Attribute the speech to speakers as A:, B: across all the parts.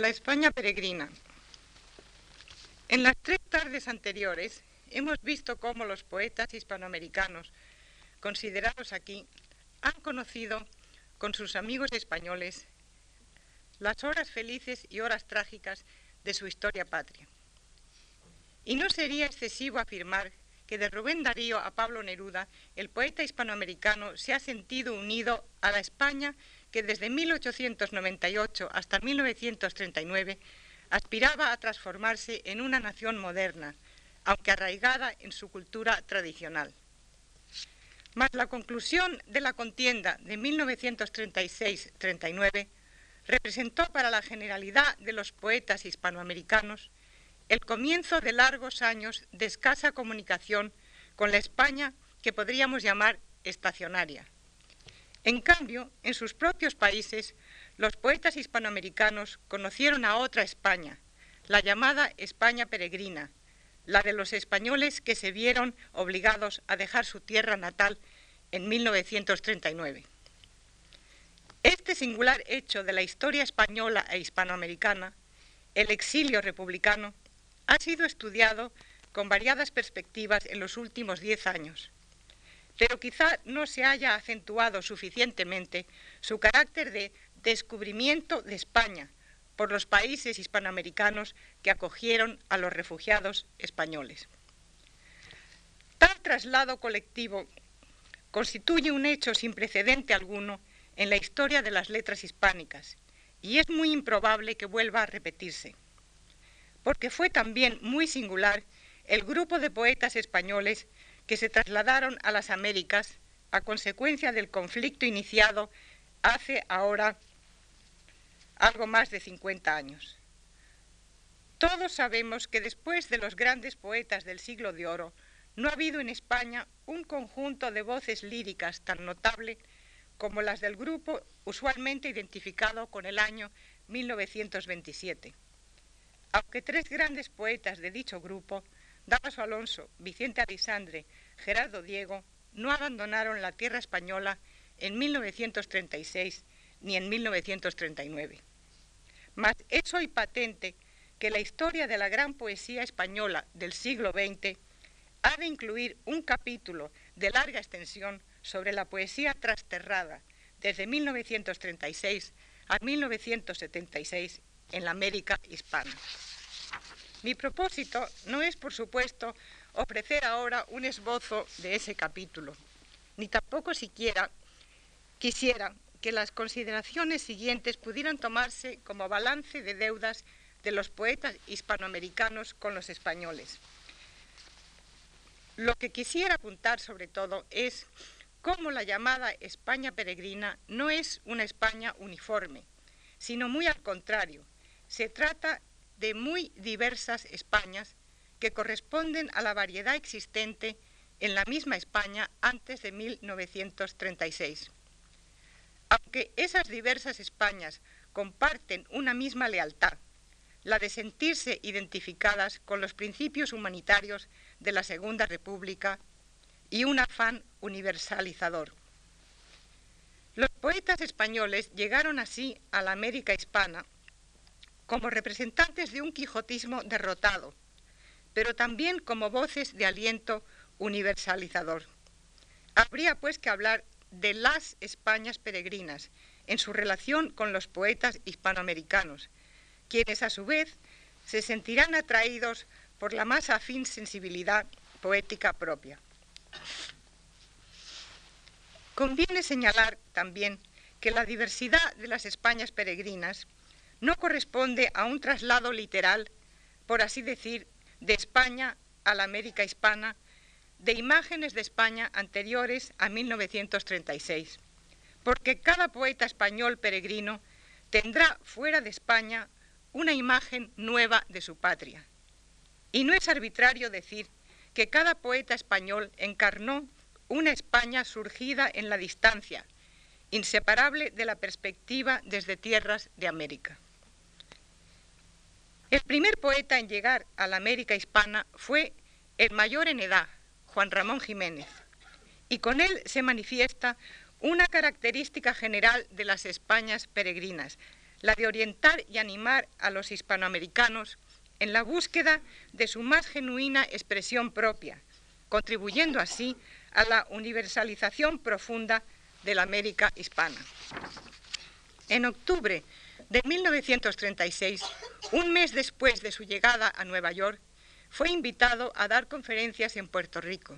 A: La España peregrina. En las tres tardes anteriores hemos visto cómo los poetas hispanoamericanos considerados aquí han conocido con sus amigos españoles las horas felices y horas trágicas de su historia patria. Y no sería excesivo afirmar que de Rubén Darío a Pablo Neruda, el poeta hispanoamericano se ha sentido unido a la España que desde 1898 hasta 1939 aspiraba a transformarse en una nación moderna, aunque arraigada en su cultura tradicional. Mas la conclusión de la contienda de 1936-39 representó para la generalidad de los poetas hispanoamericanos el comienzo de largos años de escasa comunicación con la España que podríamos llamar estacionaria. En cambio, en sus propios países, los poetas hispanoamericanos conocieron a otra España, la llamada España peregrina, la de los españoles que se vieron obligados a dejar su tierra natal en 1939. Este singular hecho de la historia española e hispanoamericana, el exilio republicano, ha sido estudiado con variadas perspectivas en los últimos diez años pero quizá no se haya acentuado suficientemente su carácter de descubrimiento de España por los países hispanoamericanos que acogieron a los refugiados españoles. Tal traslado colectivo constituye un hecho sin precedente alguno en la historia de las letras hispánicas y es muy improbable que vuelva a repetirse, porque fue también muy singular el grupo de poetas españoles que se trasladaron a las Américas a consecuencia del conflicto iniciado hace ahora algo más de 50 años. Todos sabemos que después de los grandes poetas del siglo de oro, no ha habido en España un conjunto de voces líricas tan notable como las del grupo usualmente identificado con el año 1927. Aunque tres grandes poetas de dicho grupo, Damaso Alonso, Vicente Alisandre, Gerardo Diego, no abandonaron la tierra española en 1936 ni en 1939. Mas es hoy patente que la historia de la gran poesía española del siglo XX ha de incluir un capítulo de larga extensión sobre la poesía trasterrada desde 1936 a 1976 en la América hispana. Mi propósito no es, por supuesto, ofrecer ahora un esbozo de ese capítulo, ni tampoco siquiera quisiera que las consideraciones siguientes pudieran tomarse como balance de deudas de los poetas hispanoamericanos con los españoles. Lo que quisiera apuntar sobre todo es cómo la llamada España peregrina no es una España uniforme, sino muy al contrario, se trata de muy diversas Españas que corresponden a la variedad existente en la misma España antes de 1936. Aunque esas diversas Españas comparten una misma lealtad, la de sentirse identificadas con los principios humanitarios de la Segunda República y un afán universalizador. Los poetas españoles llegaron así a la América hispana como representantes de un quijotismo derrotado, pero también como voces de aliento universalizador. Habría pues que hablar de las Españas peregrinas en su relación con los poetas hispanoamericanos, quienes a su vez se sentirán atraídos por la más afín sensibilidad poética propia. Conviene señalar también que la diversidad de las Españas peregrinas no corresponde a un traslado literal, por así decir, de España a la América hispana, de imágenes de España anteriores a 1936, porque cada poeta español peregrino tendrá fuera de España una imagen nueva de su patria. Y no es arbitrario decir que cada poeta español encarnó una España surgida en la distancia, inseparable de la perspectiva desde tierras de América. El primer poeta en llegar a la América hispana fue el mayor en edad, Juan Ramón Jiménez, y con él se manifiesta una característica general de las Españas peregrinas, la de orientar y animar a los hispanoamericanos en la búsqueda de su más genuina expresión propia, contribuyendo así a la universalización profunda de la América hispana. En octubre de 1936, un mes después de su llegada a Nueva York, fue invitado a dar conferencias en Puerto Rico.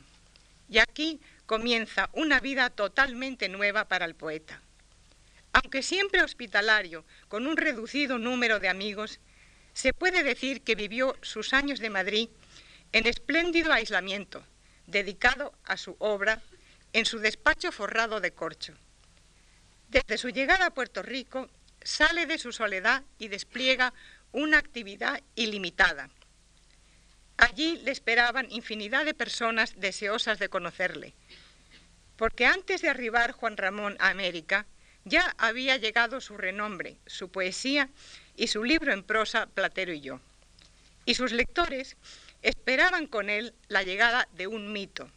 A: Y aquí comienza una vida totalmente nueva para el poeta. Aunque siempre hospitalario, con un reducido número de amigos, se puede decir que vivió sus años de Madrid en espléndido aislamiento, dedicado a su obra en su despacho forrado de corcho. Desde su llegada a Puerto Rico, sale de su soledad y despliega una actividad ilimitada. Allí le esperaban infinidad de personas deseosas de conocerle, porque antes de arribar Juan Ramón a América, ya había llegado su renombre, su poesía y su libro en prosa Platero y yo. Y sus lectores esperaban con él la llegada de un mito,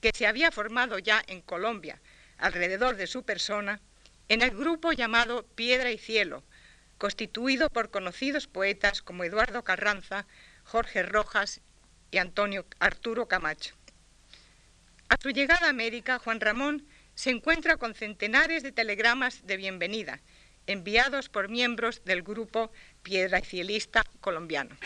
A: que se había formado ya en Colombia, alrededor de su persona, en el grupo llamado Piedra y Cielo, constituido por conocidos poetas como Eduardo Carranza, Jorge Rojas y Antonio Arturo Camacho. A su llegada a América, Juan Ramón se encuentra con centenares de telegramas de bienvenida, enviados por miembros del grupo Piedra y Cielista colombiano.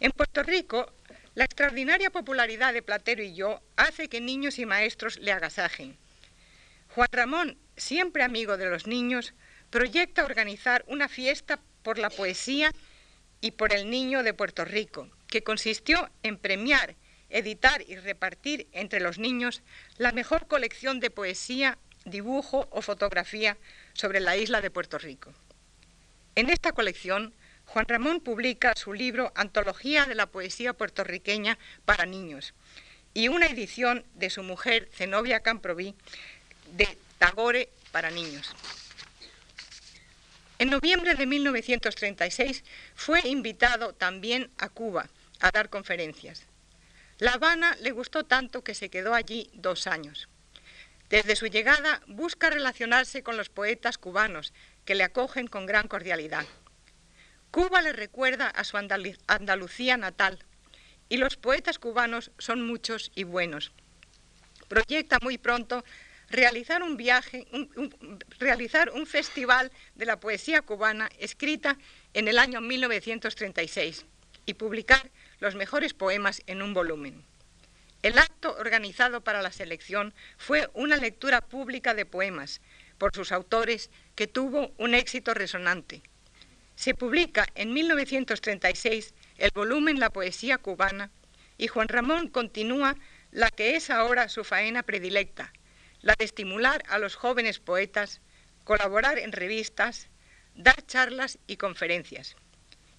A: En Puerto Rico, la extraordinaria popularidad de Platero y yo hace que niños y maestros le agasajen. Juan Ramón, siempre amigo de los niños, proyecta organizar una fiesta por la poesía y por el niño de Puerto Rico, que consistió en premiar, editar y repartir entre los niños la mejor colección de poesía, dibujo o fotografía sobre la isla de Puerto Rico. En esta colección, Juan Ramón publica su libro Antología de la Poesía Puertorriqueña para Niños y una edición de su mujer, Zenobia Camproví, de Tagore para niños. En noviembre de 1936 fue invitado también a Cuba a dar conferencias. La Habana le gustó tanto que se quedó allí dos años. Desde su llegada busca relacionarse con los poetas cubanos, que le acogen con gran cordialidad. Cuba le recuerda a su Andalucía natal y los poetas cubanos son muchos y buenos. Proyecta muy pronto realizar un viaje, realizar un festival de la poesía cubana escrita en el año 1936 y publicar los mejores poemas en un volumen. El acto organizado para la selección fue una lectura pública de poemas por sus autores que tuvo un éxito resonante. Se publica en 1936 el volumen La poesía cubana y Juan Ramón continúa la que es ahora su faena predilecta, la de estimular a los jóvenes poetas, colaborar en revistas, dar charlas y conferencias.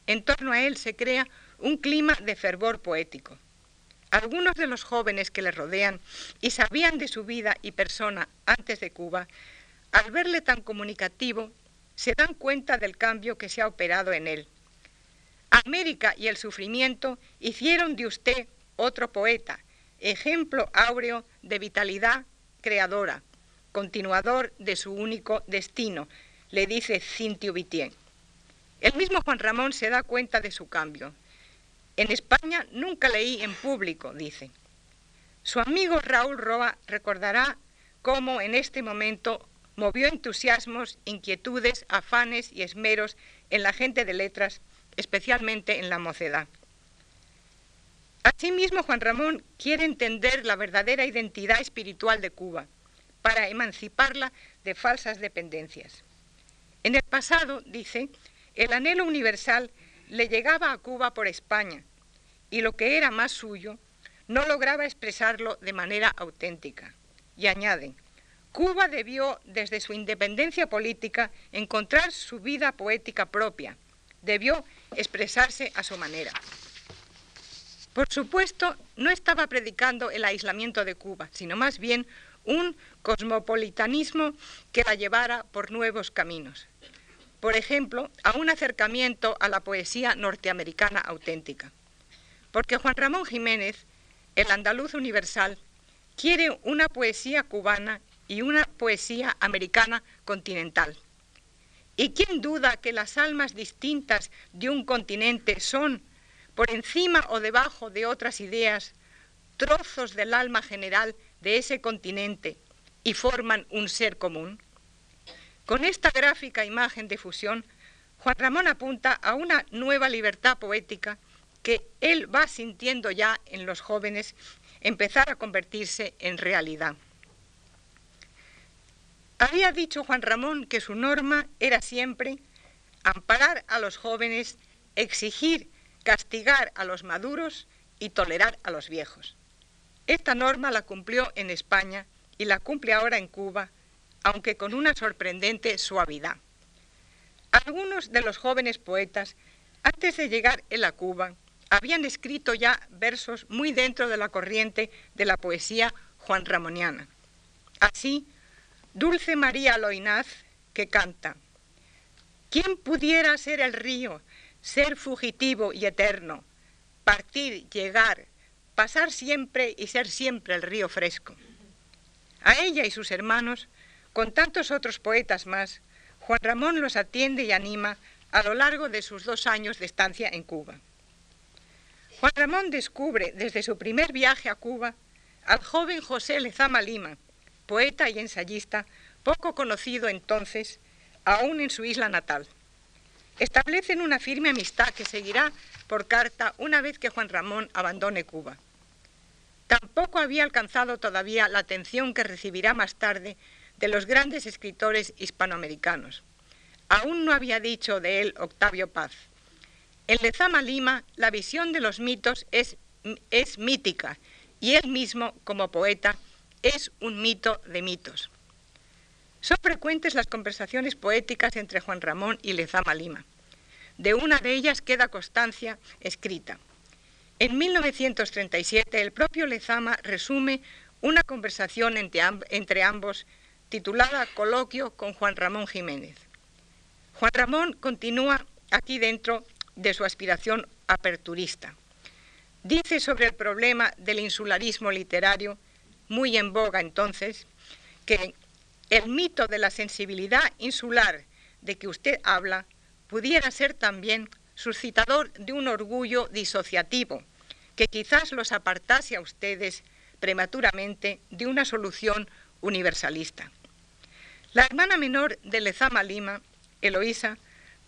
A: En torno a él se crea un clima de fervor poético. Algunos de los jóvenes que le rodean y sabían de su vida y persona antes de Cuba, al verle tan comunicativo, se dan cuenta del cambio que se ha operado en él. América y el sufrimiento hicieron de usted otro poeta, ejemplo áureo de vitalidad creadora, continuador de su único destino, le dice Cintio Vitien. El mismo Juan Ramón se da cuenta de su cambio. En España nunca leí en público, dice. Su amigo Raúl Roa recordará cómo en este momento movió entusiasmos, inquietudes, afanes y esmeros en la gente de letras, especialmente en la mocedad. Asimismo, Juan Ramón quiere entender la verdadera identidad espiritual de Cuba para emanciparla de falsas dependencias. En el pasado, dice, el anhelo universal le llegaba a Cuba por España y lo que era más suyo no lograba expresarlo de manera auténtica. Y añaden, Cuba debió, desde su independencia política, encontrar su vida poética propia, debió expresarse a su manera. Por supuesto, no estaba predicando el aislamiento de Cuba, sino más bien un cosmopolitanismo que la llevara por nuevos caminos. Por ejemplo, a un acercamiento a la poesía norteamericana auténtica. Porque Juan Ramón Jiménez, el andaluz universal, quiere una poesía cubana y una poesía americana continental. ¿Y quién duda que las almas distintas de un continente son, por encima o debajo de otras ideas, trozos del alma general de ese continente y forman un ser común? Con esta gráfica imagen de fusión, Juan Ramón apunta a una nueva libertad poética que él va sintiendo ya en los jóvenes empezar a convertirse en realidad. Había dicho Juan Ramón que su norma era siempre amparar a los jóvenes, exigir, castigar a los maduros y tolerar a los viejos. Esta norma la cumplió en España y la cumple ahora en Cuba, aunque con una sorprendente suavidad. Algunos de los jóvenes poetas, antes de llegar él a Cuba, habían escrito ya versos muy dentro de la corriente de la poesía juan ramoniana. Así, Dulce María Loinaz, que canta, ¿quién pudiera ser el río, ser fugitivo y eterno, partir, llegar, pasar siempre y ser siempre el río fresco? A ella y sus hermanos, con tantos otros poetas más, Juan Ramón los atiende y anima a lo largo de sus dos años de estancia en Cuba. Juan Ramón descubre desde su primer viaje a Cuba al joven José Lezama Lima, poeta y ensayista, poco conocido entonces, aún en su isla natal. Establecen una firme amistad que seguirá por carta una vez que Juan Ramón abandone Cuba. Tampoco había alcanzado todavía la atención que recibirá más tarde de los grandes escritores hispanoamericanos. Aún no había dicho de él Octavio Paz. En Lezama Lima la visión de los mitos es, es mítica y él mismo, como poeta, es un mito de mitos. Son frecuentes las conversaciones poéticas entre Juan Ramón y Lezama Lima. De una de ellas queda constancia escrita. En 1937 el propio Lezama resume una conversación entre, ambos titulada Coloquio con Juan Ramón Jiménez. Juan Ramón continúa aquí dentro de su aspiración aperturista. Dice sobre el problema del insularismo literario muy en boga entonces, que el mito de la sensibilidad insular de que usted habla pudiera ser también suscitador de un orgullo disociativo, que quizás los apartase a ustedes prematuramente de una solución universalista. La hermana menor de Lezama Lima, Eloísa,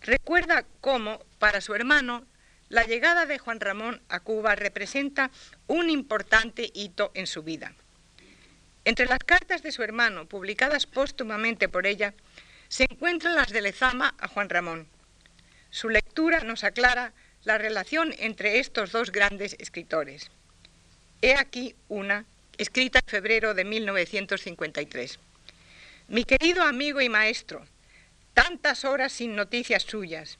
A: recuerda cómo, para su hermano, la llegada de Juan Ramón a Cuba representa un importante hito en su vida. Entre las cartas de su hermano, publicadas póstumamente por ella, se encuentran las de Lezama a Juan Ramón. Su lectura nos aclara la relación entre estos dos grandes escritores. He aquí una, escrita en febrero de 1953. Mi querido amigo y maestro, tantas horas sin noticias suyas,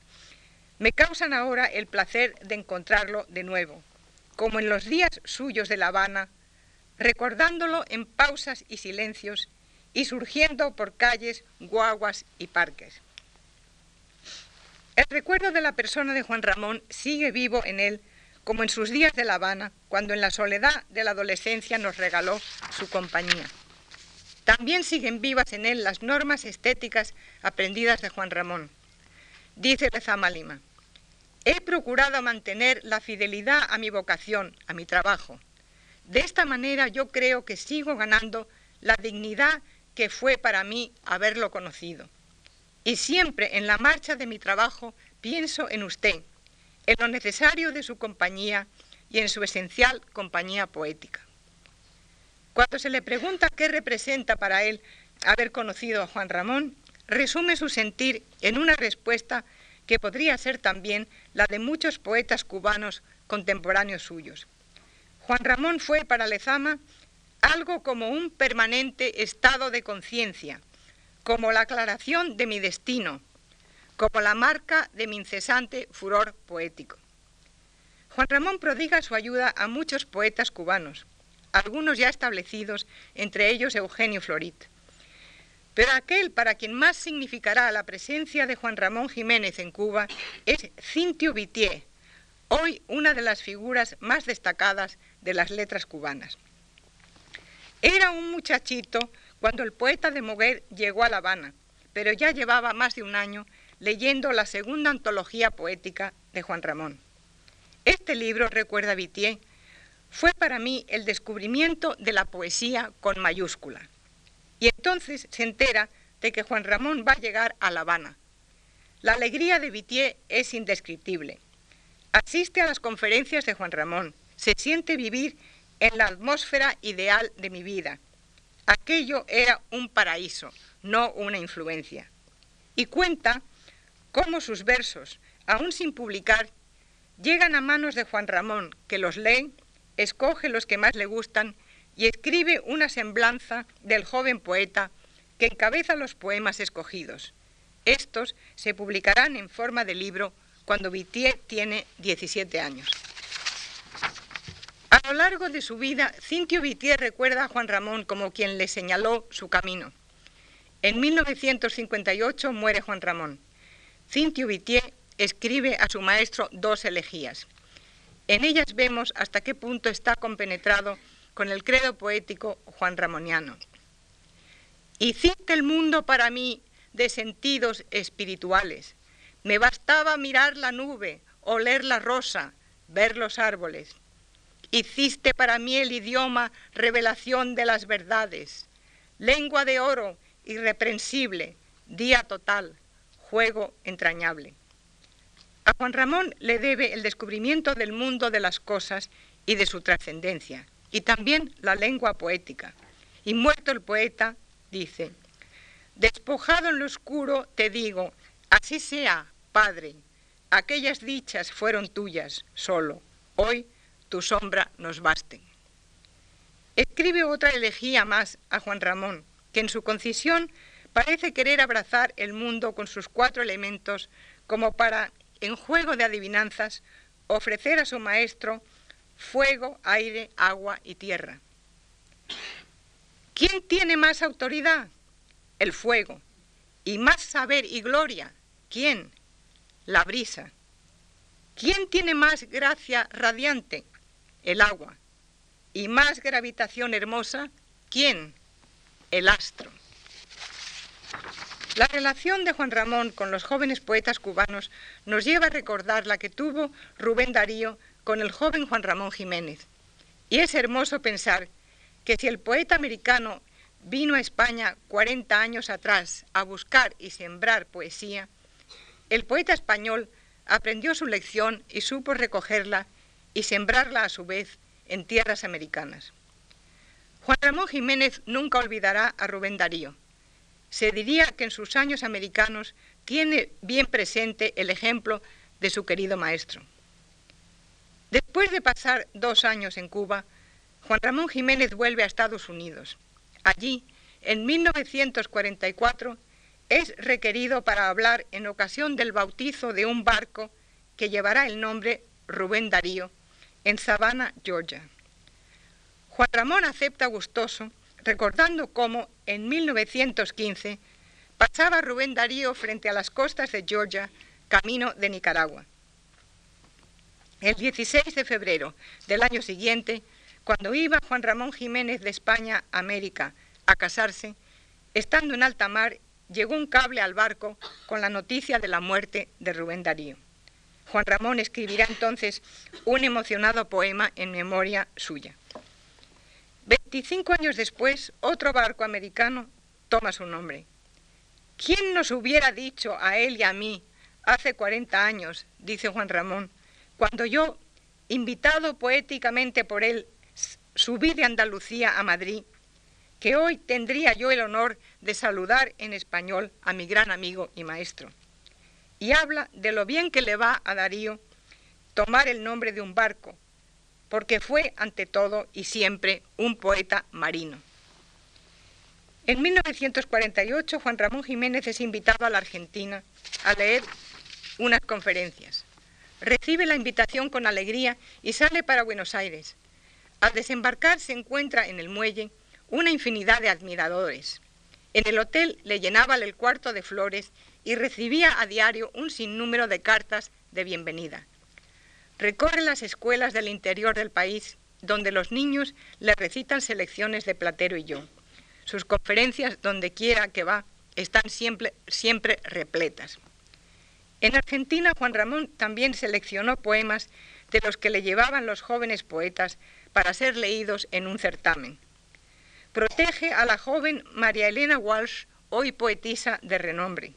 A: me causan ahora el placer de encontrarlo de nuevo, como en los días suyos de La Habana recordándolo en pausas y silencios y surgiendo por calles, guaguas y parques. El recuerdo de la persona de Juan Ramón sigue vivo en él como en sus días de La Habana, cuando en la soledad de la adolescencia nos regaló su compañía. También siguen vivas en él las normas estéticas aprendidas de Juan Ramón. Dice Lezama Lima, he procurado mantener la fidelidad a mi vocación, a mi trabajo, de esta manera yo creo que sigo ganando la dignidad que fue para mí haberlo conocido. Y siempre en la marcha de mi trabajo pienso en usted, en lo necesario de su compañía y en su esencial compañía poética. Cuando se le pregunta qué representa para él haber conocido a Juan Ramón, resume su sentir en una respuesta que podría ser también la de muchos poetas cubanos contemporáneos suyos. Juan Ramón fue para Lezama algo como un permanente estado de conciencia, como la aclaración de mi destino, como la marca de mi incesante furor poético. Juan Ramón prodiga su ayuda a muchos poetas cubanos, algunos ya establecidos, entre ellos Eugenio Florit. Pero aquel para quien más significará la presencia de Juan Ramón Jiménez en Cuba es Cintio Vitier, hoy una de las figuras más destacadas de las letras cubanas. Era un muchachito cuando el poeta de Moguer llegó a La Habana, pero ya llevaba más de un año leyendo la segunda antología poética de Juan Ramón. Este libro, recuerda Vitier, fue para mí el descubrimiento de la poesía con mayúscula. Y entonces se entera de que Juan Ramón va a llegar a La Habana. La alegría de Vitier es indescriptible. Asiste a las conferencias de Juan Ramón, se siente vivir en la atmósfera ideal de mi vida. Aquello era un paraíso, no una influencia. Y cuenta cómo sus versos, aún sin publicar, llegan a manos de Juan Ramón, que los lee, escoge los que más le gustan y escribe una semblanza del joven poeta que encabeza los poemas escogidos. Estos se publicarán en forma de libro cuando Vitier tiene 17 años. A lo largo de su vida, Cintio Vitier recuerda a Juan Ramón como quien le señaló su camino. En 1958 muere Juan Ramón. Cintio Vitier escribe a su maestro dos elegías. En ellas vemos hasta qué punto está compenetrado con el credo poético juan ramoniano. Hiciste el mundo para mí de sentidos espirituales. Me bastaba mirar la nube, oler la rosa, ver los árboles. Hiciste para mí el idioma revelación de las verdades, lengua de oro irreprensible, día total, juego entrañable. A Juan Ramón le debe el descubrimiento del mundo de las cosas y de su trascendencia, y también la lengua poética. Y muerto el poeta, dice, despojado en lo oscuro, te digo, así sea, Padre, aquellas dichas fueron tuyas solo, hoy tu sombra nos baste. Escribe otra elegía más a Juan Ramón, que en su concisión parece querer abrazar el mundo con sus cuatro elementos como para, en juego de adivinanzas, ofrecer a su maestro fuego, aire, agua y tierra. ¿Quién tiene más autoridad? El fuego. ¿Y más saber y gloria? ¿Quién? La brisa. ¿Quién tiene más gracia radiante? El agua. ¿Y más gravitación hermosa? ¿Quién? El astro. La relación de Juan Ramón con los jóvenes poetas cubanos nos lleva a recordar la que tuvo Rubén Darío con el joven Juan Ramón Jiménez. Y es hermoso pensar que si el poeta americano vino a España 40 años atrás a buscar y sembrar poesía, el poeta español aprendió su lección y supo recogerla y sembrarla a su vez en tierras americanas. Juan Ramón Jiménez nunca olvidará a Rubén Darío. Se diría que en sus años americanos tiene bien presente el ejemplo de su querido maestro. Después de pasar dos años en Cuba, Juan Ramón Jiménez vuelve a Estados Unidos. Allí, en 1944, es requerido para hablar en ocasión del bautizo de un barco que llevará el nombre Rubén Darío en Savannah, Georgia. Juan Ramón acepta gustoso, recordando cómo en 1915 pasaba Rubén Darío frente a las costas de Georgia, camino de Nicaragua. El 16 de febrero del año siguiente, cuando iba Juan Ramón Jiménez de España a América a casarse, estando en alta mar, llegó un cable al barco con la noticia de la muerte de Rubén Darío. Juan Ramón escribirá entonces un emocionado poema en memoria suya. Veinticinco años después, otro barco americano toma su nombre. ¿Quién nos hubiera dicho a él y a mí hace 40 años, dice Juan Ramón, cuando yo, invitado poéticamente por él, subí de Andalucía a Madrid, que hoy tendría yo el honor de saludar en español a mi gran amigo y maestro. Y habla de lo bien que le va a Darío tomar el nombre de un barco, porque fue ante todo y siempre un poeta marino. En 1948 Juan Ramón Jiménez es invitado a la Argentina a leer unas conferencias. Recibe la invitación con alegría y sale para Buenos Aires. Al desembarcar se encuentra en el muelle una infinidad de admiradores. En el hotel le llenaba el cuarto de flores y recibía a diario un sinnúmero de cartas de bienvenida. Recorre las escuelas del interior del país donde los niños le recitan selecciones de Platero y yo. Sus conferencias, donde quiera que va, están siempre, siempre repletas. En Argentina, Juan Ramón también seleccionó poemas de los que le llevaban los jóvenes poetas para ser leídos en un certamen. Protege a la joven María Elena Walsh, hoy poetisa de renombre.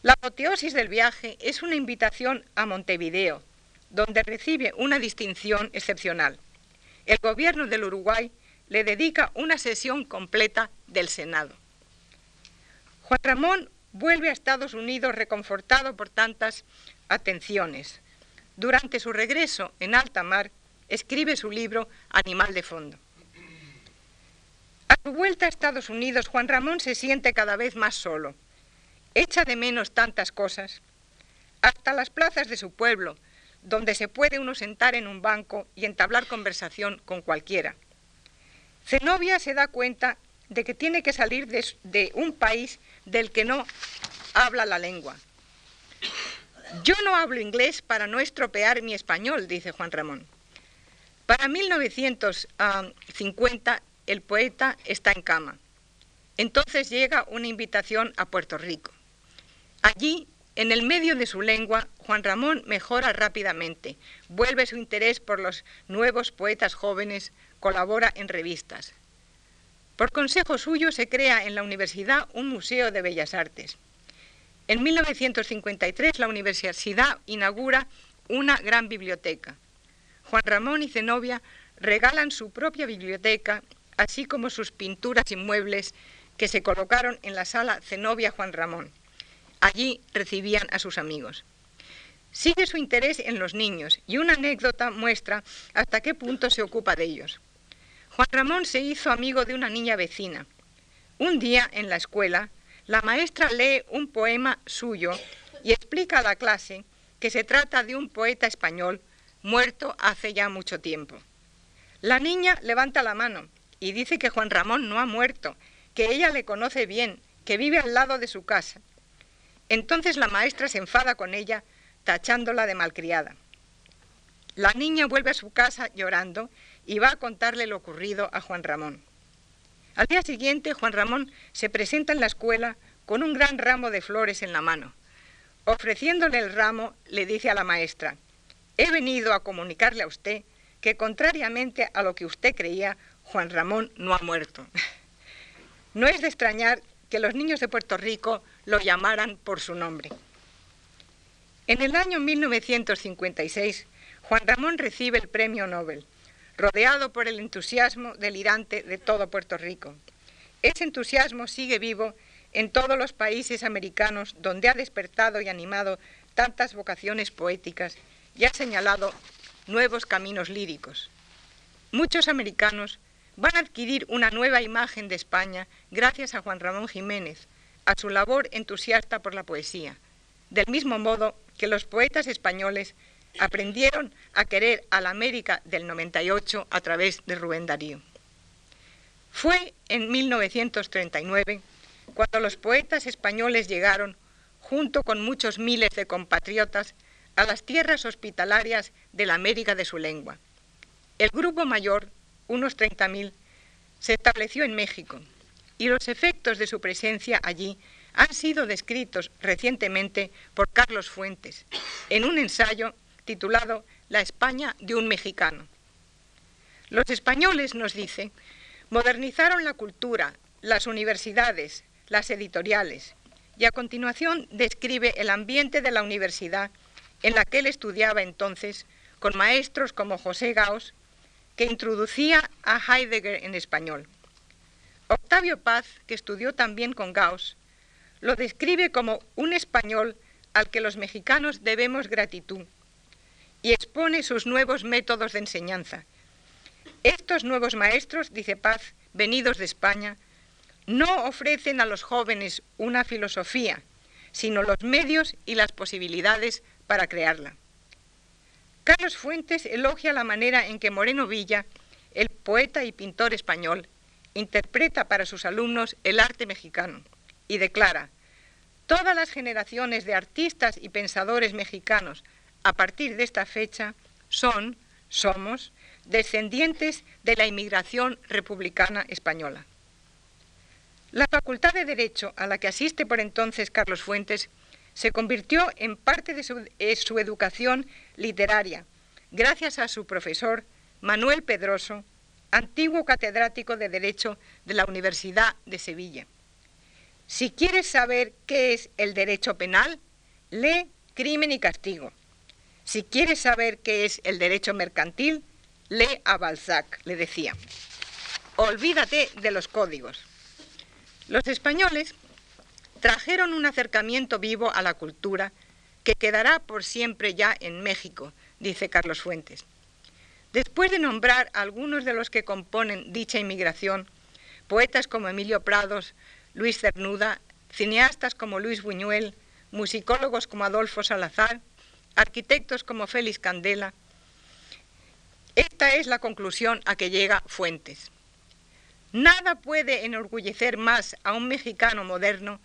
A: La apoteosis del viaje es una invitación a Montevideo, donde recibe una distinción excepcional. El gobierno del Uruguay le dedica una sesión completa del Senado. Juan Ramón vuelve a Estados Unidos reconfortado por tantas atenciones. Durante su regreso en alta mar, escribe su libro Animal de Fondo. A su vuelta a Estados Unidos, Juan Ramón se siente cada vez más solo. Echa de menos tantas cosas. Hasta las plazas de su pueblo, donde se puede uno sentar en un banco y entablar conversación con cualquiera. Zenobia se da cuenta de que tiene que salir de, de, un país del que no habla la lengua. Yo no hablo inglés para no estropear mi español, dice Juan Ramón. Para 1950 el poeta está en cama. Entonces llega una invitación a Puerto Rico. Allí, en el medio de su lengua, Juan Ramón mejora rápidamente, vuelve su interés por los nuevos poetas jóvenes, colabora en revistas. Por consejo suyo se crea en la universidad un museo de bellas artes. En 1953 la universidad inaugura una gran biblioteca. Juan Ramón y Zenobia regalan su propia biblioteca, así como sus pinturas y muebles que se colocaron en la sala Zenobia Juan Ramón. Allí recibían a sus amigos. Sigue su interés en los niños y una anécdota muestra hasta qué punto se ocupa de ellos. Juan Ramón se hizo amigo de una niña vecina. Un día en la escuela, la maestra lee un poema suyo y explica a la clase que se trata de un poeta español muerto hace ya mucho tiempo. La niña levanta la mano y dice que Juan Ramón no ha muerto, que ella le conoce bien, que vive al lado de su casa. Entonces la maestra se enfada con ella, tachándola de malcriada. La niña vuelve a su casa llorando y va a contarle lo ocurrido a Juan Ramón. Al día siguiente, Juan Ramón se presenta en la escuela con un gran ramo de flores en la mano. Ofreciéndole el ramo, le dice a la maestra, he venido a comunicarle a usted que, contrariamente a lo que usted creía, Juan Ramón no ha muerto. No es de extrañar que los niños de Puerto Rico lo llamaran por su nombre. En el año 1956, Juan Ramón recibe el Premio Nobel rodeado por el entusiasmo delirante de todo Puerto Rico. Ese entusiasmo sigue vivo en todos los países americanos donde ha despertado y animado tantas vocaciones poéticas y ha señalado nuevos caminos líricos. Muchos americanos van a adquirir una nueva imagen de España gracias a Juan Ramón Jiménez, a su labor entusiasta por la poesía, del mismo modo que los poetas españoles aprendieron a querer a la América del 98 a través de Rubén Darío. Fue en 1939 cuando los poetas españoles llegaron, junto con muchos miles de compatriotas, a las tierras hospitalarias de la América de su lengua. El grupo mayor, unos 30.000, se estableció en México y los efectos de su presencia allí han sido descritos recientemente por Carlos Fuentes en un ensayo titulado La España de un mexicano. Los españoles, nos dice, modernizaron la cultura, las universidades, las editoriales, y a continuación describe el ambiente de la universidad en la que él estudiaba entonces, con maestros como José Gauss, que introducía a Heidegger en español. Octavio Paz, que estudió también con Gauss, lo describe como un español al que los mexicanos debemos gratitud y expone sus nuevos métodos de enseñanza. Estos nuevos maestros, dice Paz, venidos de España, no ofrecen a los jóvenes una filosofía, sino los medios y las posibilidades para crearla. Carlos Fuentes elogia la manera en que Moreno Villa, el poeta y pintor español, interpreta para sus alumnos el arte mexicano y declara, todas las generaciones de artistas y pensadores mexicanos a partir de esta fecha son, somos, descendientes de la inmigración republicana española. La Facultad de Derecho a la que asiste por entonces Carlos Fuentes se convirtió en parte de su, su educación literaria, gracias a su profesor Manuel Pedroso, antiguo catedrático de Derecho de la Universidad de Sevilla. Si quieres saber qué es el derecho penal, lee Crimen y Castigo. Si quieres saber qué es el derecho mercantil, lee a Balzac, le decía. Olvídate de los códigos. Los españoles trajeron un acercamiento vivo a la cultura que quedará por siempre ya en México, dice Carlos Fuentes. Después de nombrar a algunos de los que componen dicha inmigración, poetas como Emilio Prados, Luis Cernuda, cineastas como Luis Buñuel, musicólogos como Adolfo Salazar, arquitectos como Félix Candela, esta es la conclusión a que llega Fuentes. Nada puede enorgullecer más a un mexicano moderno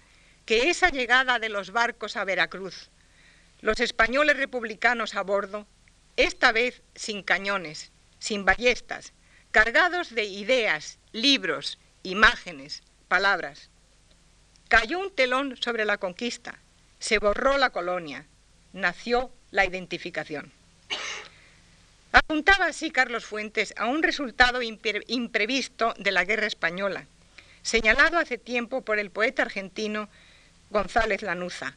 A: que esa llegada de los barcos a Veracruz, los españoles republicanos a bordo, esta vez sin cañones, sin ballestas, cargados de ideas, libros, imágenes, palabras. Cayó un telón sobre la conquista, se borró la colonia, nació la identificación. Apuntaba así Carlos Fuentes a un resultado imprevisto de la guerra española, señalado hace tiempo por el poeta argentino González Lanuza,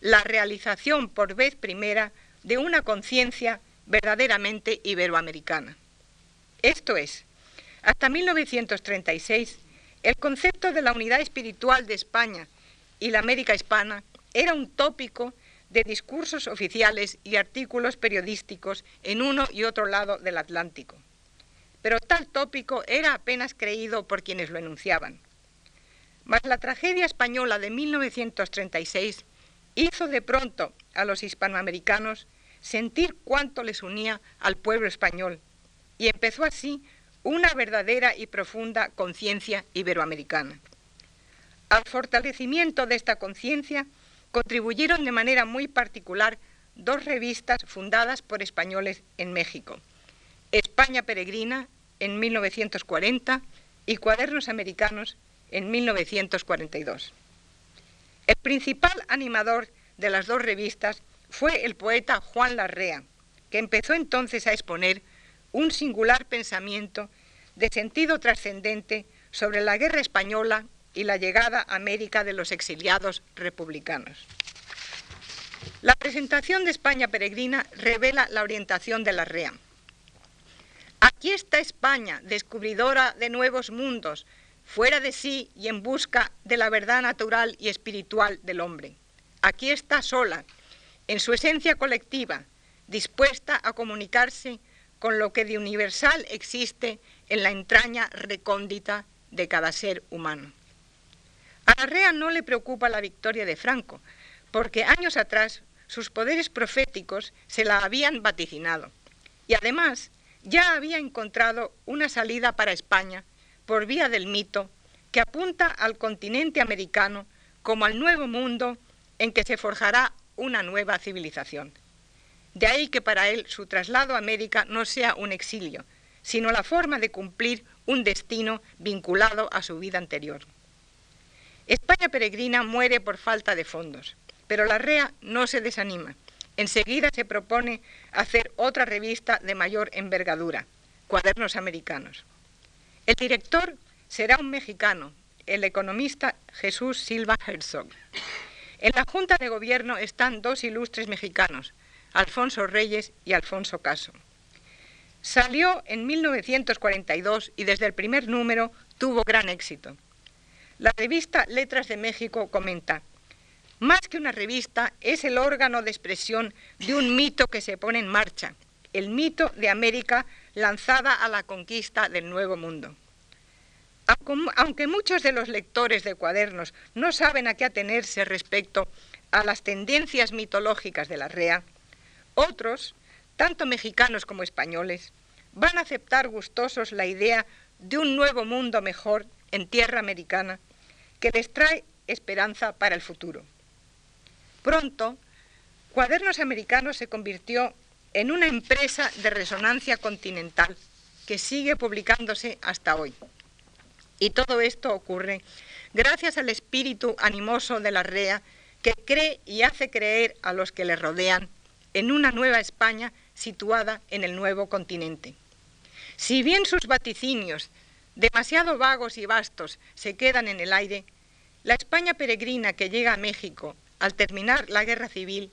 A: la realización por vez primera de una conciencia verdaderamente iberoamericana. Esto es, hasta 1936, el concepto de la unidad espiritual de España y la América hispana era un tópico de discursos oficiales y artículos periodísticos en uno y otro lado del Atlántico. Pero tal tópico era apenas creído por quienes lo enunciaban. Mas la tragedia española de 1936 hizo de pronto a los hispanoamericanos sentir cuánto les unía al pueblo español y empezó así una verdadera y profunda conciencia iberoamericana. Al fortalecimiento de esta conciencia contribuyeron de manera muy particular dos revistas fundadas por españoles en México, España Peregrina en 1940 y Cuadernos Americanos en 1942. El principal animador de las dos revistas fue el poeta Juan Larrea, que empezó entonces a exponer un singular pensamiento de sentido trascendente sobre la guerra española y la llegada a América de los exiliados republicanos. La presentación de España peregrina revela la orientación de la REA. Aquí está España, descubridora de nuevos mundos, fuera de sí y en busca de la verdad natural y espiritual del hombre. Aquí está sola, en su esencia colectiva, dispuesta a comunicarse con lo que de universal existe en la entraña recóndita de cada ser humano. A la REA no le preocupa la victoria de Franco, porque años atrás sus poderes proféticos se la habían vaticinado. Y además ya había encontrado una salida para España por vía del mito que apunta al continente americano como al nuevo mundo en que se forjará una nueva civilización. De ahí que para él su traslado a América no sea un exilio, sino la forma de cumplir un destino vinculado a su vida anterior. España Peregrina muere por falta de fondos, pero la REA no se desanima. Enseguida se propone hacer otra revista de mayor envergadura, Cuadernos Americanos. El director será un mexicano, el economista Jesús Silva Herzog. En la Junta de Gobierno están dos ilustres mexicanos, Alfonso Reyes y Alfonso Caso. Salió en 1942 y desde el primer número tuvo gran éxito. La revista Letras de México comenta, más que una revista, es el órgano de expresión de un mito que se pone en marcha, el mito de América lanzada a la conquista del Nuevo Mundo. Aunque muchos de los lectores de cuadernos no saben a qué atenerse respecto a las tendencias mitológicas de la REA, otros, tanto mexicanos como españoles, van a aceptar gustosos la idea de un nuevo mundo mejor en tierra americana que les trae esperanza para el futuro. Pronto, Cuadernos Americanos se convirtió en una empresa de resonancia continental que sigue publicándose hasta hoy. Y todo esto ocurre gracias al espíritu animoso de la REA que cree y hace creer a los que le rodean en una nueva España situada en el nuevo continente. Si bien sus vaticinios, demasiado vagos y vastos, se quedan en el aire, la España peregrina que llega a México al terminar la guerra civil,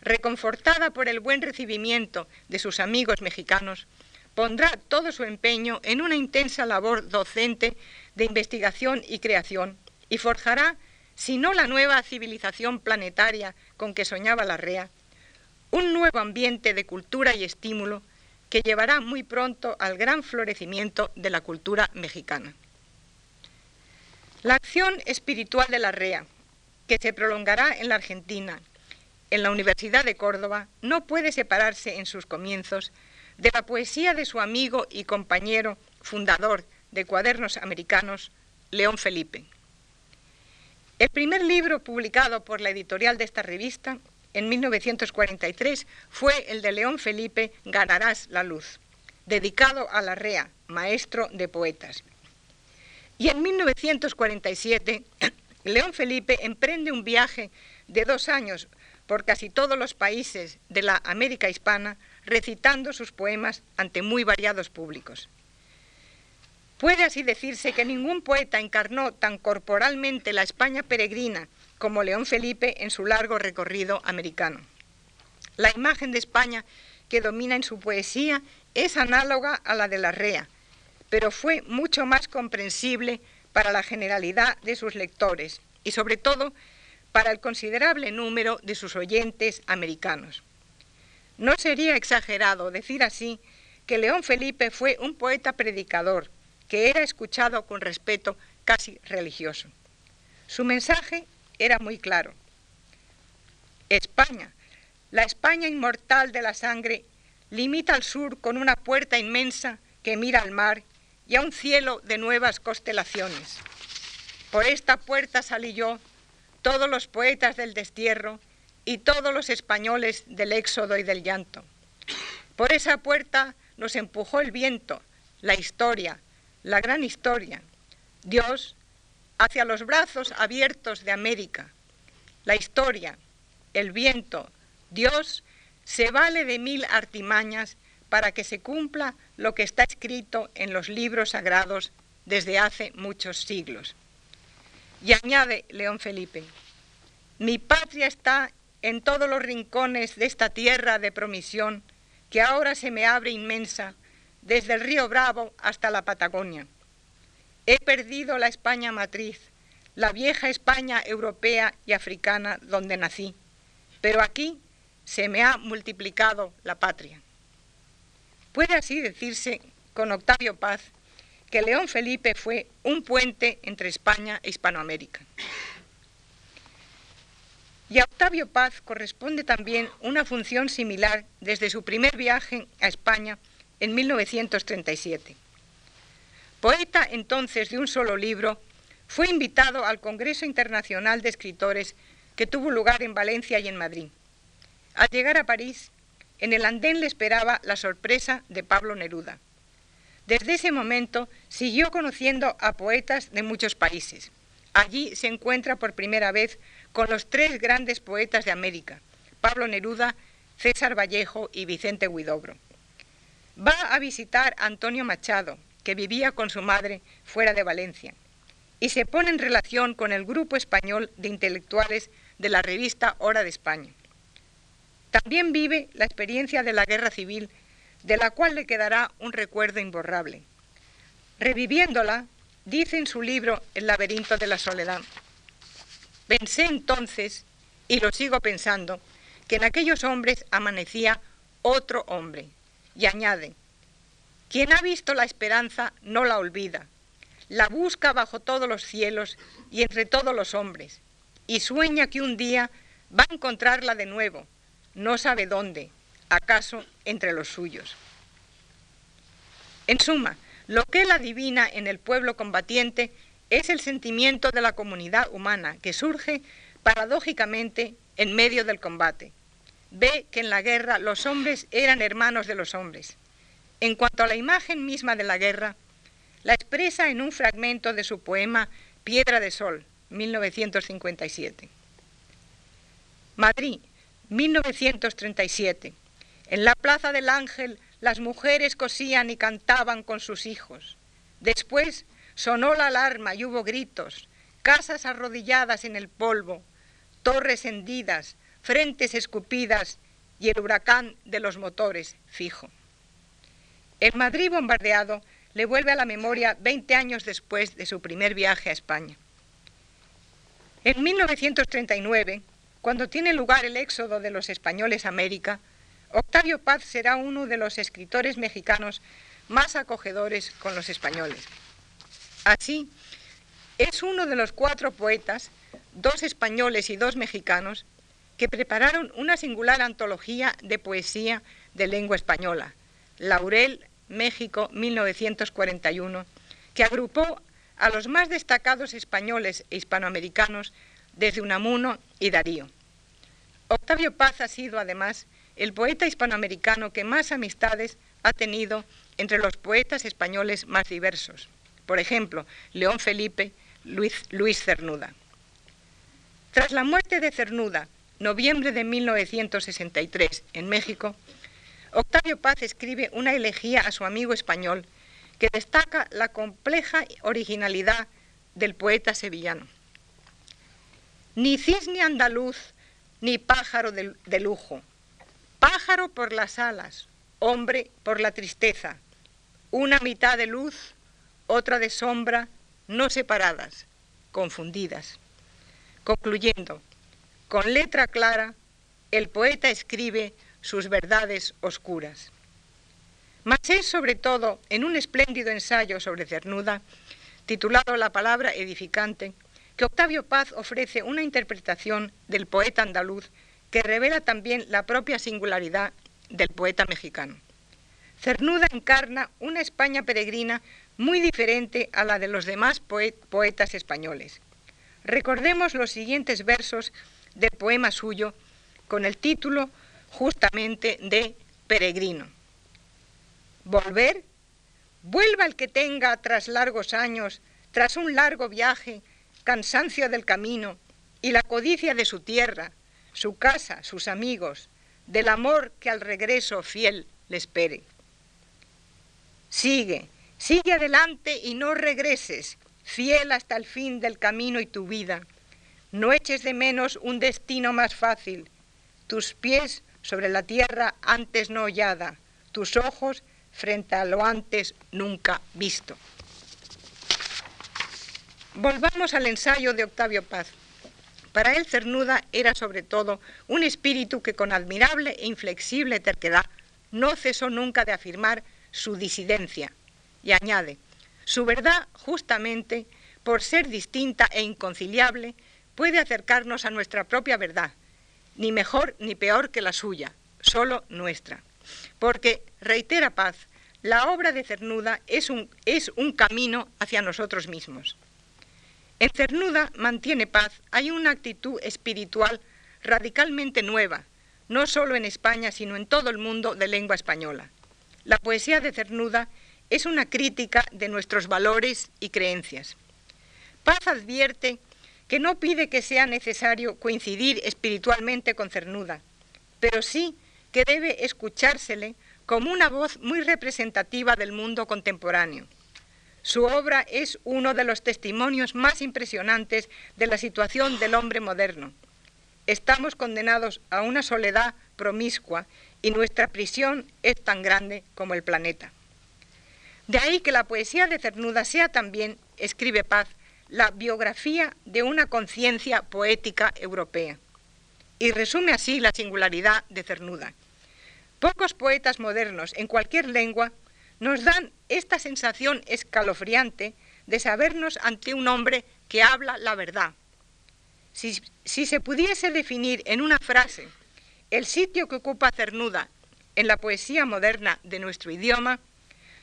A: reconfortada por el buen recibimiento de sus amigos mexicanos, pondrá todo su empeño en una intensa labor docente de investigación y creación y forjará, si no la nueva civilización planetaria con que soñaba la REA, un nuevo ambiente de cultura y estímulo que llevará muy pronto al gran florecimiento de la cultura mexicana. La acción espiritual de la REA, que se prolongará en la Argentina, en la Universidad de Córdoba, no puede separarse en sus comienzos de la poesía de su amigo y compañero fundador de Cuadernos Americanos, León Felipe. El primer libro publicado por la editorial de esta revista en 1943 fue el de León Felipe Ganarás la luz, dedicado a la REA, maestro de poetas. Y en 1947, León Felipe emprende un viaje de dos años por casi todos los países de la América hispana, recitando sus poemas ante muy variados públicos. Puede así decirse que ningún poeta encarnó tan corporalmente la España peregrina como León Felipe en su largo recorrido americano. La imagen de España que domina en su poesía es análoga a la de la Rea, pero fue mucho más comprensible para la generalidad de sus lectores y sobre todo para el considerable número de sus oyentes americanos. No sería exagerado decir así que León Felipe fue un poeta predicador que era escuchado con respeto casi religioso. Su mensaje era muy claro. España, la España inmortal de la sangre, limita al sur con una puerta inmensa que mira al mar y a un cielo de nuevas constelaciones. Por esta puerta salí yo, todos los poetas del destierro y todos los españoles del éxodo y del llanto. Por esa puerta nos empujó el viento, la historia, la gran historia. Dios, hacia los brazos abiertos de América. La historia, el viento, Dios se vale de mil artimañas para que se cumpla lo que está escrito en los libros sagrados desde hace muchos siglos. Y añade León Felipe, mi patria está en todos los rincones de esta tierra de promisión que ahora se me abre inmensa, desde el río Bravo hasta la Patagonia. He perdido la España matriz, la vieja España europea y africana donde nací, pero aquí se me ha multiplicado la patria. Puede así decirse con Octavio Paz que León Felipe fue un puente entre España e Hispanoamérica. Y a Octavio Paz corresponde también una función similar desde su primer viaje a España en 1937. Poeta entonces de un solo libro, fue invitado al Congreso Internacional de Escritores que tuvo lugar en Valencia y en Madrid. Al llegar a París, en el andén le esperaba la sorpresa de Pablo Neruda. Desde ese momento siguió conociendo a poetas de muchos países. Allí se encuentra por primera vez con los tres grandes poetas de América, Pablo Neruda, César Vallejo y Vicente Huidobro. Va a visitar a Antonio Machado, que vivía con su madre fuera de Valencia, y se pone en relación con el grupo español de intelectuales de la revista Hora de España. También vive la experiencia de la guerra civil, de la cual le quedará un recuerdo imborrable. Reviviéndola, dice en su libro El laberinto de la soledad, pensé entonces, y lo sigo pensando, que en aquellos hombres amanecía otro hombre, y añade, quien ha visto la esperanza no la olvida, la busca bajo todos los cielos y entre todos los hombres, y sueña que un día va a encontrarla de nuevo, no sabe dónde, acaso entre los suyos. En suma, lo que él adivina en el pueblo combatiente es el sentimiento de la comunidad humana que surge paradójicamente en medio del combate. Ve que en la guerra los hombres eran hermanos de los hombres en cuanto a la imagen misma de la guerra, la expresa en un fragmento de su poema Piedra de Sol, 1957. Madrid, 1937. En la Plaza del Ángel las mujeres cosían y cantaban con sus hijos. Después sonó la alarma y hubo gritos, casas arrodilladas en el polvo, torres hendidas, frentes escupidas y el huracán de los motores fijo. El Madrid bombardeado le vuelve a la memoria 20 años después de su primer viaje a España. En 1939, cuando tiene lugar el éxodo de los españoles a América, Octavio Paz será uno de los escritores mexicanos más acogedores con los españoles. Así, es uno de los cuatro poetas, dos españoles y dos mexicanos, que prepararon una singular antología de poesía de lengua española, Laurel, México, 1941, que agrupó a los más destacados españoles e hispanoamericanos desde Unamuno y Darío. Octavio Paz ha sido, además, el poeta hispanoamericano que más amistades ha tenido entre los poetas españoles más diversos. Por ejemplo, León Felipe, Luis, Luis Cernuda. Tras la muerte de Cernuda, noviembre de 1963, en México, Octavio Paz escribe una elegía a su amigo español que destaca la compleja originalidad del poeta sevillano. Ni cisne andaluz, ni pájaro de, de lujo, pájaro por las alas, hombre por la tristeza, una mitad de luz, otra de sombra, no separadas, confundidas. Concluyendo, con letra clara, el poeta escribe sus verdades oscuras. Mas es sobre todo en un espléndido ensayo sobre Cernuda, titulado La palabra edificante, que Octavio Paz ofrece una interpretación del poeta andaluz que revela también la propia singularidad del poeta mexicano. Cernuda encarna una España peregrina muy diferente a la de los demás poetas españoles. Recordemos los siguientes versos del poema suyo con el título justamente de Peregrino. Volver, vuelva el que tenga tras largos años, tras un largo viaje, cansancio del camino y la codicia de su tierra, su casa, sus amigos, del amor que al regreso fiel le espere. Sigue, sigue adelante y no regreses, fiel hasta el fin del camino y tu vida. No eches de menos un destino más fácil, tus pies sobre la tierra antes no hollada, tus ojos frente a lo antes nunca visto. Volvamos al ensayo de Octavio Paz. Para él Cernuda era sobre todo un espíritu que con admirable e inflexible terquedad no cesó nunca de afirmar su disidencia. Y añade, su verdad justamente, por ser distinta e inconciliable, puede acercarnos a nuestra propia verdad, ni mejor ni peor que la suya, solo nuestra. Porque, reitera Paz, la obra de Cernuda es un, es un camino hacia nosotros mismos. En Cernuda mantiene paz, hay una actitud espiritual radicalmente nueva, no solo en España, sino en todo el mundo de lengua española. La poesía de Cernuda es una crítica de nuestros valores y creencias. Paz advierte que no pide que sea necesario coincidir espiritualmente con Cernuda, pero sí que debe escuchársele como una voz muy representativa del mundo contemporáneo su obra es uno de los testimonios más impresionantes de la situación del hombre moderno. Estamos condenados a una soledad promiscua y nuestra prisión es tan grande como el planeta. De ahí que la poesía de Cernuda sea también, escribe Paz, la biografía de una conciencia poética europea. Y resume así la singularidad de Cernuda. Pocos poetas modernos en cualquier lengua nos dan esta sensación escalofriante de sabernos ante un hombre que habla la verdad. Si, se pudiese definir en una frase el sitio que ocupa Cernuda en la poesía moderna de nuestro idioma,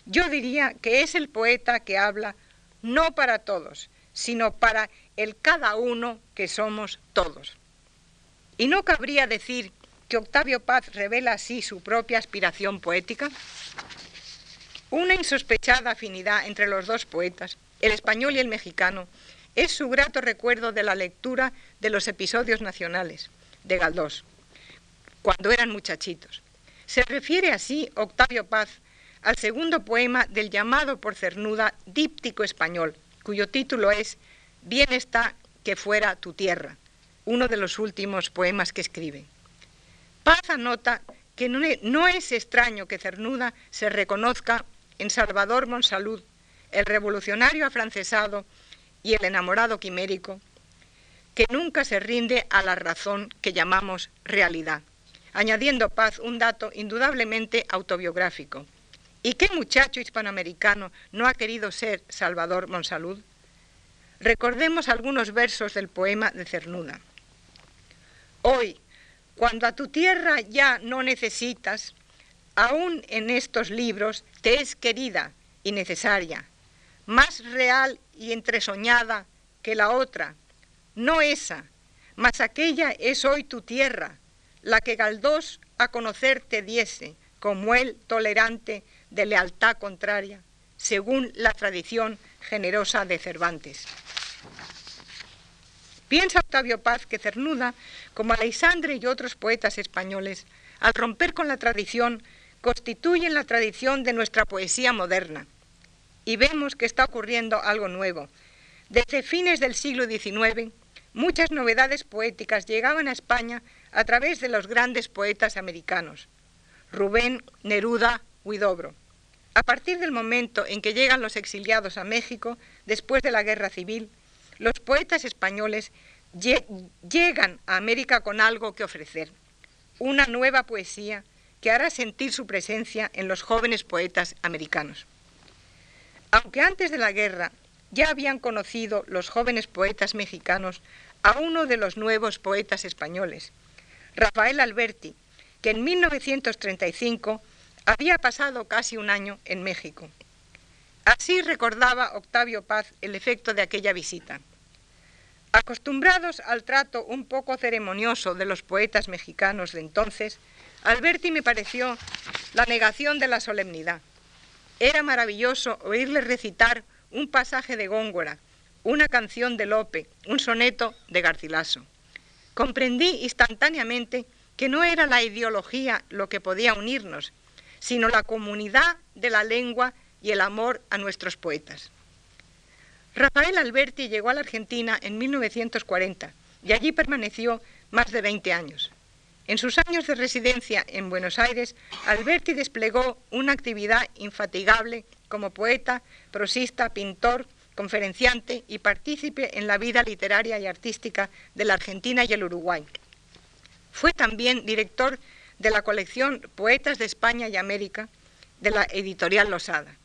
A: yo diría que es el poeta que habla no para todos, sino para el cada uno que somos todos. ¿Y no cabría decir que Octavio Paz revela así su propia aspiración poética? Una insospechada afinidad entre los dos poetas, el español y el mexicano, es su grato recuerdo de la lectura de los episodios nacionales, de Galdós, cuando eran muchachitos. Se refiere así Octavio Paz al segundo poema del llamado por Cernuda díptico español, cuyo título es Bien está que fuera tu tierra, uno de los últimos poemas que escribe. Paz anota que no es extraño que Cernuda se reconozca en Salvador Monsalud, el revolucionario afrancesado y el enamorado quimérico, que nunca se rinde a la razón que llamamos realidad, añadiendo Paz un dato indudablemente autobiográfico. ¿Y qué muchacho hispanoamericano no ha querido ser Salvador Monsalud? Recordemos algunos versos del poema de Cernuda. Hoy, cuando a tu tierra ya no necesitas, aún en estos libros te es querida y necesaria, más real y entresoñada que la otra, no esa, mas aquella es hoy tu tierra, la que Galdós a conocer te diese, como él tolerante de lealtad contraria, según la tradición generosa de Cervantes. Piensa Octavio Paz que Cernuda, como Alexandre y otros poetas españoles, al romper con la tradición, constituyen la tradición de nuestra poesía moderna. Y vemos que está ocurriendo algo nuevo. Desde fines del siglo XIX, muchas novedades poéticas llegaban a España a través de los grandes poetas americanos, Rubén, Neruda, Huidobro. A partir del momento en que llegan los exiliados a México, después de la Guerra Civil, los poetas españoles llegan a América con algo que ofrecer, una nueva poesía que hará sentir su presencia en los jóvenes poetas americanos. Aunque antes de la guerra ya habían conocido los jóvenes poetas mexicanos a uno de los nuevos poetas españoles, Rafael Alberti, que en 1935 había pasado casi un año en México. Así recordaba Octavio Paz el efecto de aquella visita. Acostumbrados al trato un poco ceremonioso de los poetas mexicanos de entonces, Alberti me pareció la negación de la solemnidad. Era maravilloso oírle recitar un pasaje de Góngora, una canción de Lope, un soneto de Garcilaso. Comprendí instantáneamente que no era la ideología lo que podía unirnos, sino la comunidad de la lengua y el amor a nuestros poetas. Rafael Alberti llegó a la Argentina en 1940 y allí permaneció más de 20 años. En sus años de residencia en Buenos Aires, Alberti desplegó una actividad infatigable como poeta, prosista, pintor, conferenciante y partícipe en la vida literaria y artística de la Argentina y el Uruguay. Fue también director de la colección Poetas de España y América de la editorial Losada.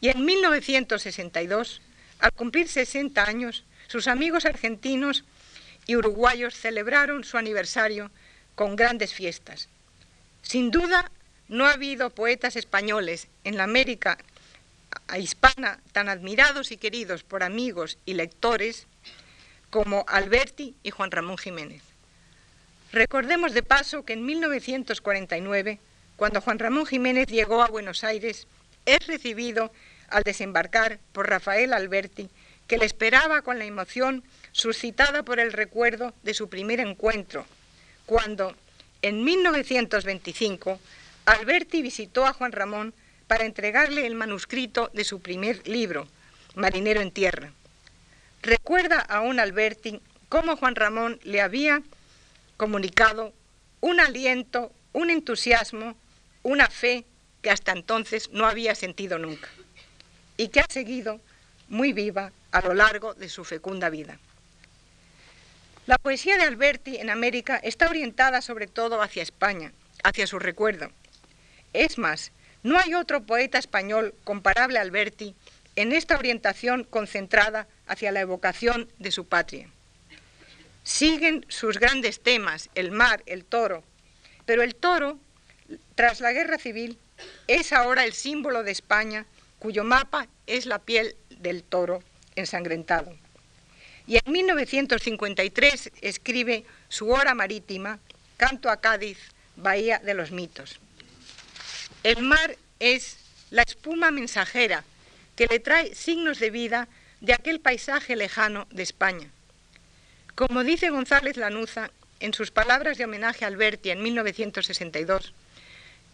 A: Y en 1962 al cumplir 60 años, sus amigos argentinos y uruguayos celebraron su aniversario con grandes fiestas. Sin duda, no ha habido poetas españoles en la América hispana tan admirados y queridos por amigos y lectores como Alberti y Juan Ramón Jiménez. Recordemos de paso que en 1949, cuando Juan Ramón Jiménez llegó a Buenos Aires, es recibido al desembarcar por Rafael Alberti, que le esperaba con la emoción suscitada por el recuerdo de su primer encuentro, cuando en 1925 Alberti visitó a Juan Ramón para entregarle el manuscrito de su primer libro, Marinero en Tierra. Recuerda aún Alberti cómo Juan Ramón le había comunicado un aliento, un entusiasmo, una fe que hasta entonces no había sentido nunca y que ha seguido muy viva a lo largo de su fecunda vida. La poesía de Alberti en América está orientada sobre todo hacia España, hacia su recuerdo. Es más, no hay otro poeta español comparable a Alberti en esta orientación concentrada hacia la evocación de su patria. Siguen sus grandes temas, el mar, el toro, pero el toro, tras la guerra civil, es ahora el símbolo de España cuyo mapa es la piel del toro ensangrentado. Y en 1953 escribe su hora marítima, Canto a Cádiz, Bahía de los Mitos. El mar es la espuma mensajera que le trae signos de vida de aquel paisaje lejano de España. Como dice González Lanuza, en sus palabras de homenaje a Alberti en 1962,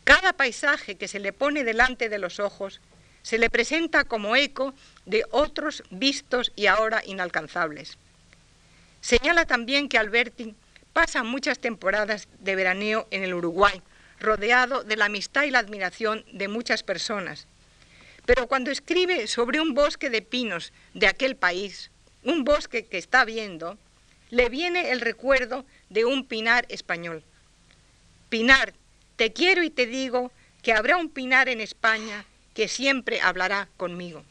A: cada paisaje que se le pone delante de los ojos se le presenta como eco de otros vistos y ahora inalcanzables. Señala también que Alberti pasa muchas temporadas de veraneo en el Uruguay, rodeado de la amistad y la admiración de muchas personas. Pero cuando escribe sobre un bosque de pinos de aquel país, un bosque que está viendo, le viene el recuerdo de un pinar español. Pinar, te quiero y te digo que habrá un pinar en España que siempre hablará conmigo.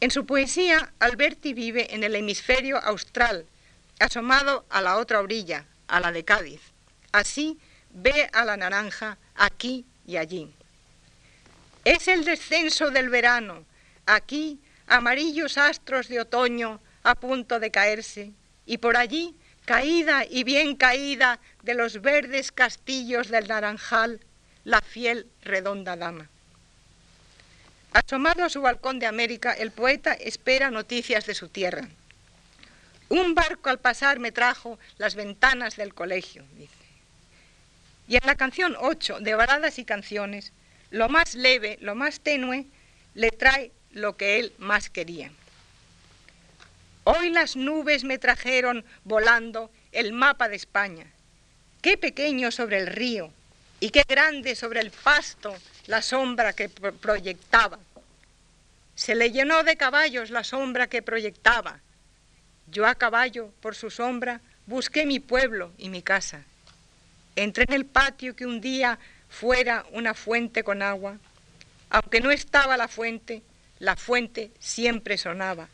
A: En su poesía, Alberti vive en el hemisferio austral, asomado a la otra orilla, a la de Cádiz. Así ve a la naranja aquí y allí. Es el descenso del verano, aquí amarillos astros de otoño a punto de caerse, y por allí caída y bien caída de los verdes castillos del naranjal, la fiel redonda dama. Asomado a su balcón de América, el poeta espera noticias de su tierra. Un barco al pasar me trajo las ventanas del colegio, dice. Y en la canción 8 de Baladas y Canciones, lo más leve, lo más tenue, le trae lo que él más quería. Hoy las nubes me trajeron volando el mapa de España. Qué pequeño sobre el río y qué grande sobre el pasto la sombra que proyectaba. Se le llenó de caballos la sombra que proyectaba. Yo a caballo, por su sombra, busqué mi pueblo y mi casa. Entré en el patio que un día fuera una fuente con agua. Aunque no estaba la fuente, la fuente siempre sonaba.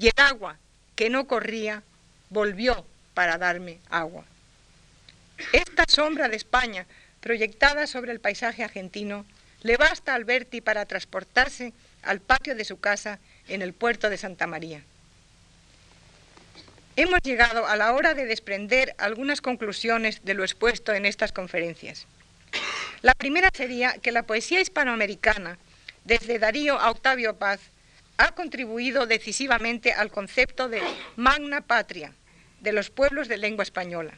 A: Y el agua, que no corría, volvió para darme agua. Esta sombra de España, proyectada sobre el paisaje argentino, le basta a Alberti para transportarse al patio de su casa en el puerto de Santa María. Hemos llegado a la hora de desprender algunas conclusiones de lo expuesto en estas conferencias. La primera sería que la poesía hispanoamericana, desde Darío a Octavio Paz, ha contribuido decisivamente al concepto de magna patria de los pueblos de lengua española.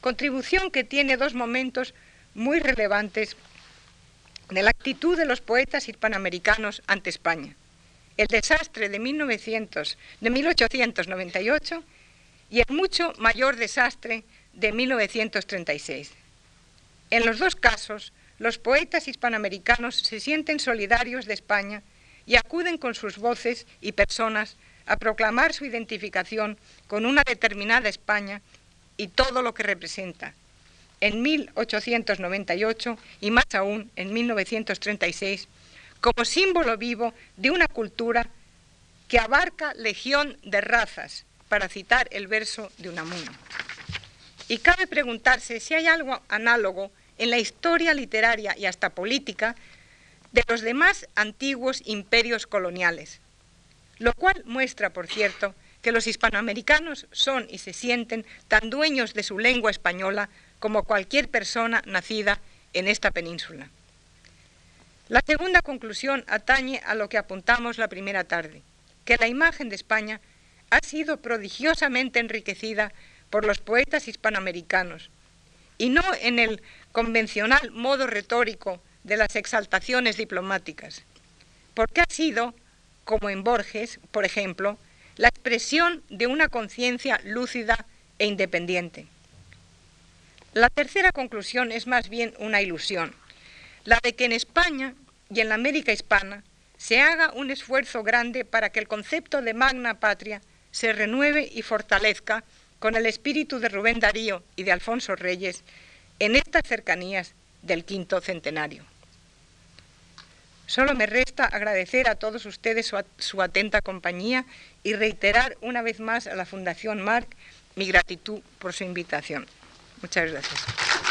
A: Contribución que tiene dos momentos muy relevantes de la actitud de los poetas hispanoamericanos ante España. El desastre de, 1900, de 1898 y el mucho mayor desastre de 1936. En los dos casos, los poetas hispanoamericanos se sienten solidarios de España y acuden con sus voces y personas a proclamar su identificación con una determinada España y todo lo que representa, en 1898 y más aún en 1936, como símbolo vivo de una cultura que abarca legión de razas, para citar el verso de Unamuno. Y cabe preguntarse si hay algo análogo en la historia literaria y hasta política de los demás antiguos imperios coloniales, lo cual muestra, por cierto, que los hispanoamericanos son y se sienten tan dueños de su lengua española como cualquier persona nacida en esta península. La segunda conclusión atañe a lo que apuntamos la primera tarde, que la imagen de España ha sido prodigiosamente enriquecida por los poetas hispanoamericanos, y no en el convencional modo retórico de las exaltaciones diplomáticas, porque ha sido, como en Borges, por ejemplo, la expresión de una conciencia lúcida e independiente. La tercera conclusión es más bien una ilusión, la de que en España y en la América hispana se haga un esfuerzo grande para que el concepto de magna patria se renueve y fortalezca con el espíritu de Rubén Darío y de Alfonso Reyes en estas cercanías del quinto centenario. Solo me resta agradecer a todos ustedes su, atenta compañía y reiterar una vez más a la Fundación Marc mi gratitud por su invitación. Muchas gracias.